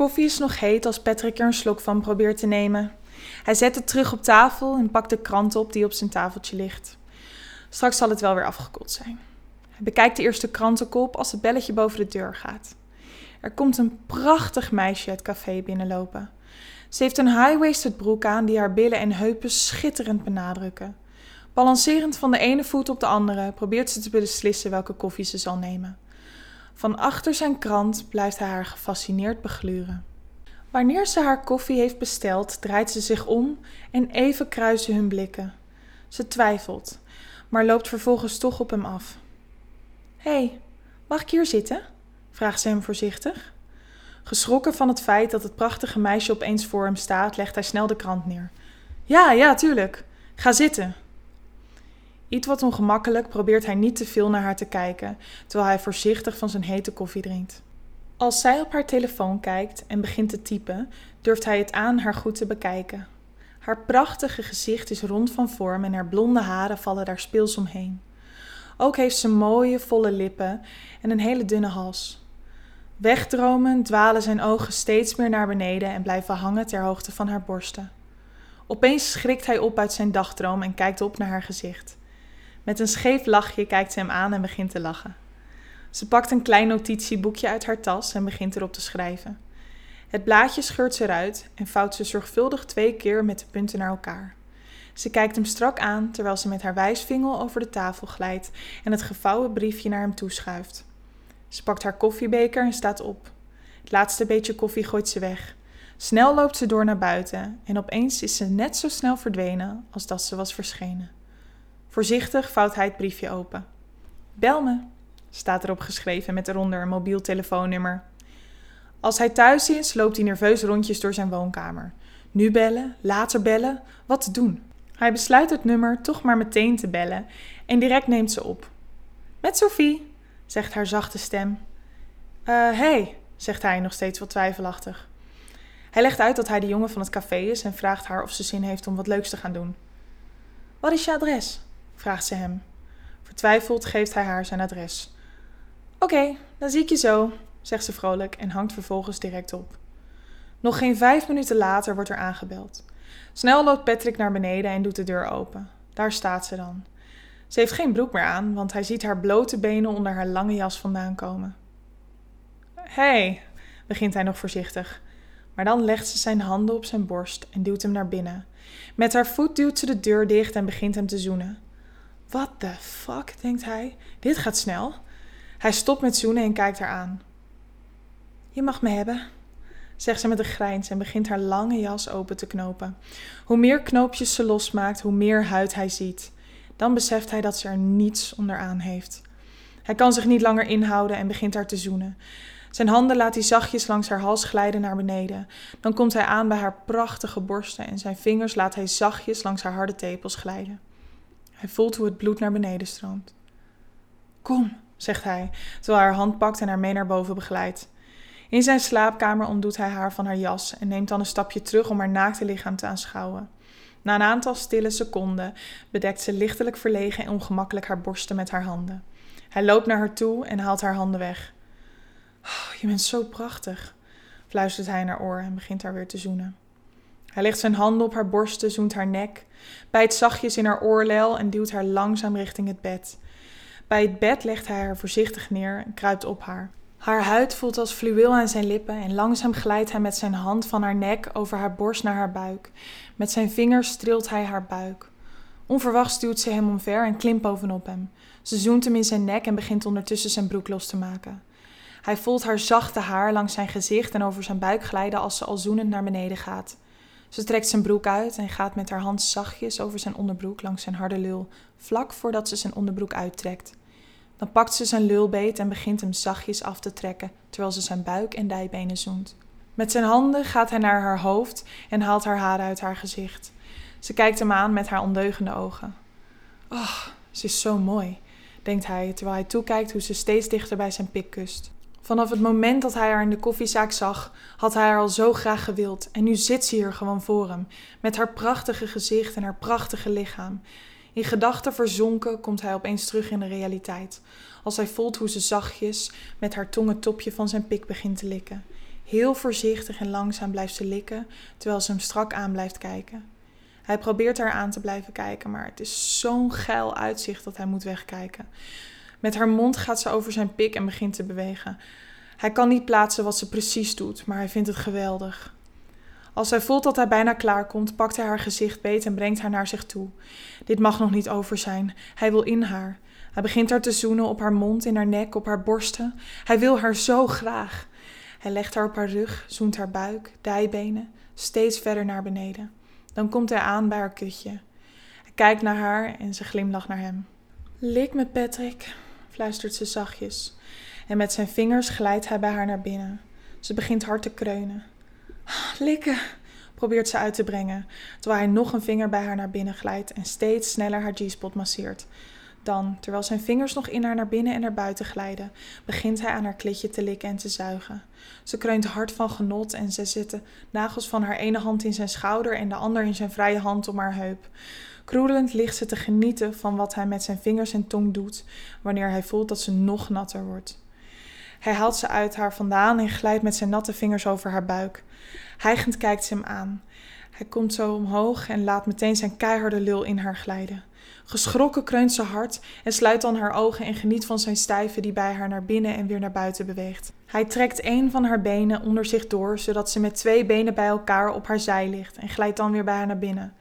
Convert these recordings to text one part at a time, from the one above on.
koffie is nog heet als Patrick er een slok van probeert te nemen. Hij zet het terug op tafel en pakt de krant op die op zijn tafeltje ligt. Straks zal het wel weer afgekoeld zijn. Hij bekijkt de eerste krantenkop als het belletje boven de deur gaat. Er komt een prachtig meisje het café binnenlopen. Ze heeft een high-waisted broek aan die haar billen en heupen schitterend benadrukken. Balancerend van de ene voet op de andere probeert ze te beslissen welke koffie ze zal nemen. Van achter zijn krant blijft hij haar gefascineerd begluren. Wanneer ze haar koffie heeft besteld, draait ze zich om en even kruisen hun blikken. Ze twijfelt, maar loopt vervolgens toch op hem af. Hé, hey, mag ik hier zitten? vraagt ze hem voorzichtig. Geschrokken van het feit dat het prachtige meisje opeens voor hem staat, legt hij snel de krant neer. Ja, ja, tuurlijk. Ga zitten. Iets wat ongemakkelijk probeert hij niet te veel naar haar te kijken, terwijl hij voorzichtig van zijn hete koffie drinkt. Als zij op haar telefoon kijkt en begint te typen, durft hij het aan haar goed te bekijken. Haar prachtige gezicht is rond van vorm en haar blonde haren vallen daar speels omheen. Ook heeft ze mooie, volle lippen en een hele dunne hals. Wegdromend dwalen zijn ogen steeds meer naar beneden en blijven hangen ter hoogte van haar borsten. Opeens schrikt hij op uit zijn dagdroom en kijkt op naar haar gezicht. Met een scheef lachje kijkt ze hem aan en begint te lachen. Ze pakt een klein notitieboekje uit haar tas en begint erop te schrijven. Het blaadje scheurt ze eruit en vouwt ze zorgvuldig twee keer met de punten naar elkaar. Ze kijkt hem strak aan terwijl ze met haar wijsvinger over de tafel glijdt en het gevouwen briefje naar hem toeschuift. Ze pakt haar koffiebeker en staat op. Het laatste beetje koffie gooit ze weg. Snel loopt ze door naar buiten en opeens is ze net zo snel verdwenen als dat ze was verschenen. Voorzichtig vouwt hij het briefje open. Bel me, staat erop geschreven met eronder een mobiel telefoonnummer. Als hij thuis is, loopt hij nerveus rondjes door zijn woonkamer. Nu bellen, later bellen, wat te doen? Hij besluit het nummer toch maar meteen te bellen en direct neemt ze op. Met Sophie, zegt haar zachte stem. Uh, hey, zegt hij nog steeds wat twijfelachtig. Hij legt uit dat hij de jongen van het café is en vraagt haar of ze zin heeft om wat leuks te gaan doen. Wat is je adres? Vraagt ze hem. Vertwijfeld geeft hij haar zijn adres. Oké, dan zie ik je zo, zegt ze vrolijk en hangt vervolgens direct op. Nog geen vijf minuten later wordt er aangebeld. Snel loopt Patrick naar beneden en doet de deur open. Daar staat ze dan. Ze heeft geen broek meer aan, want hij ziet haar blote benen onder haar lange jas vandaan komen. Hé, hey, begint hij nog voorzichtig. Maar dan legt ze zijn handen op zijn borst en duwt hem naar binnen. Met haar voet duwt ze de deur dicht en begint hem te zoenen. What the fuck, denkt hij. Dit gaat snel. Hij stopt met zoenen en kijkt haar aan. Je mag me hebben, zegt ze met een grijns en begint haar lange jas open te knopen. Hoe meer knoopjes ze losmaakt, hoe meer huid hij ziet. Dan beseft hij dat ze er niets onderaan heeft. Hij kan zich niet langer inhouden en begint haar te zoenen. Zijn handen laat hij zachtjes langs haar hals glijden naar beneden. Dan komt hij aan bij haar prachtige borsten en zijn vingers laat hij zachtjes langs haar harde tepels glijden. Hij voelt hoe het bloed naar beneden stroomt. Kom, zegt hij, terwijl hij haar hand pakt en haar mee naar boven begeleidt. In zijn slaapkamer ontdoet hij haar van haar jas en neemt dan een stapje terug om haar naakte lichaam te aanschouwen. Na een aantal stille seconden bedekt ze lichtelijk verlegen en ongemakkelijk haar borsten met haar handen. Hij loopt naar haar toe en haalt haar handen weg. Oh, je bent zo prachtig, fluistert hij in haar oor en begint haar weer te zoenen. Hij legt zijn handen op haar borsten, zoent haar nek, bijt zachtjes in haar oorlel en duwt haar langzaam richting het bed. Bij het bed legt hij haar voorzichtig neer en kruipt op haar. Haar huid voelt als fluweel aan zijn lippen en langzaam glijdt hij met zijn hand van haar nek over haar borst naar haar buik. Met zijn vingers streelt hij haar buik. Onverwachts duwt ze hem omver en klimt bovenop hem. Ze zoent hem in zijn nek en begint ondertussen zijn broek los te maken. Hij voelt haar zachte haar langs zijn gezicht en over zijn buik glijden als ze al zoenend naar beneden gaat. Ze trekt zijn broek uit en gaat met haar hand zachtjes over zijn onderbroek langs zijn harde lul, vlak voordat ze zijn onderbroek uittrekt. Dan pakt ze zijn lulbeet en begint hem zachtjes af te trekken, terwijl ze zijn buik en dijbenen zoent. Met zijn handen gaat hij naar haar hoofd en haalt haar haren uit haar gezicht. Ze kijkt hem aan met haar ondeugende ogen. Oh, ze is zo mooi, denkt hij, terwijl hij toekijkt hoe ze steeds dichter bij zijn pik kust. Vanaf het moment dat hij haar in de koffiezaak zag, had hij haar al zo graag gewild. En nu zit ze hier gewoon voor hem, met haar prachtige gezicht en haar prachtige lichaam. In gedachten verzonken komt hij opeens terug in de realiteit, als hij voelt hoe ze zachtjes met haar tong het topje van zijn pik begint te likken. Heel voorzichtig en langzaam blijft ze likken, terwijl ze hem strak aan blijft kijken. Hij probeert haar aan te blijven kijken, maar het is zo'n geil uitzicht dat hij moet wegkijken. Met haar mond gaat ze over zijn pik en begint te bewegen. Hij kan niet plaatsen wat ze precies doet, maar hij vindt het geweldig. Als hij voelt dat hij bijna klaar komt, pakt hij haar gezicht beet en brengt haar naar zich toe. Dit mag nog niet over zijn. Hij wil in haar. Hij begint haar te zoenen op haar mond, in haar nek, op haar borsten. Hij wil haar zo graag. Hij legt haar op haar rug, zoent haar buik, dijbenen, steeds verder naar beneden. Dan komt hij aan bij haar kutje. Hij kijkt naar haar en ze glimlacht naar hem. Lik me, Patrick, fluistert ze zachtjes. En met zijn vingers glijdt hij bij haar naar binnen. Ze begint hard te kreunen. Likken, probeert ze uit te brengen, terwijl hij nog een vinger bij haar naar binnen glijdt en steeds sneller haar G-spot masseert. Dan, terwijl zijn vingers nog in haar naar binnen en naar buiten glijden, begint hij aan haar klitje te likken en te zuigen. Ze kreunt hard van genot en ze zet de nagels van haar ene hand in zijn schouder en de ander in zijn vrije hand om haar heup. Kroelend ligt ze te genieten van wat hij met zijn vingers en tong doet, wanneer hij voelt dat ze nog natter wordt. Hij haalt ze uit haar vandaan en glijdt met zijn natte vingers over haar buik. Hijgend kijkt ze hem aan. Hij komt zo omhoog en laat meteen zijn keiharde lul in haar glijden. Geschrokken kreunt ze hard en sluit dan haar ogen en geniet van zijn stijve die bij haar naar binnen en weer naar buiten beweegt. Hij trekt een van haar benen onder zich door, zodat ze met twee benen bij elkaar op haar zij ligt en glijdt dan weer bij haar naar binnen.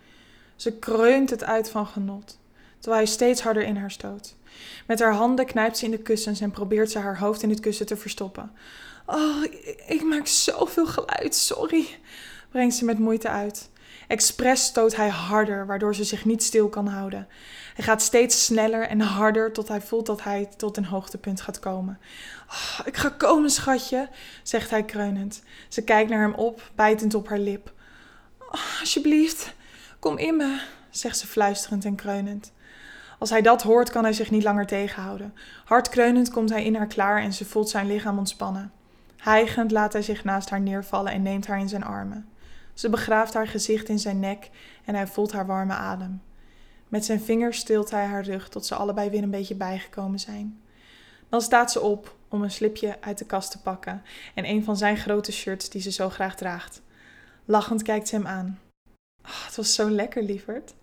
Ze kreunt het uit van genot, terwijl hij steeds harder in haar stoot. Met haar handen knijpt ze in de kussens en probeert ze haar hoofd in het kussen te verstoppen. Oh, ik maak zoveel geluid, sorry, brengt ze met moeite uit. Expres stoot hij harder, waardoor ze zich niet stil kan houden. Hij gaat steeds sneller en harder tot hij voelt dat hij tot een hoogtepunt gaat komen. Oh, ik ga komen, schatje, zegt hij kreunend. Ze kijkt naar hem op, bijtend op haar lip. Oh, alsjeblieft, kom in me, zegt ze fluisterend en kreunend. Als hij dat hoort, kan hij zich niet langer tegenhouden. Hard kreunend komt hij in haar klaar en ze voelt zijn lichaam ontspannen. Hijgend laat hij zich naast haar neervallen en neemt haar in zijn armen. Ze begraaft haar gezicht in zijn nek en hij voelt haar warme adem. Met zijn vingers stilt hij haar rug tot ze allebei weer een beetje bijgekomen zijn. Dan staat ze op om een slipje uit de kast te pakken en een van zijn grote shirts die ze zo graag draagt. Lachend kijkt ze hem aan. Oh, het was zo lekker, lieverd.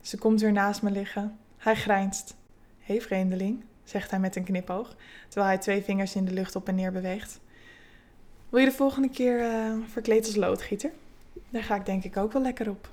Ze komt weer naast me liggen. Hij grijnst. Hé, hey, vreemdeling, zegt hij met een knipoog, terwijl hij twee vingers in de lucht op en neer beweegt. Wil je de volgende keer uh, verkleed als loodgieter? Daar ga ik denk ik ook wel lekker op.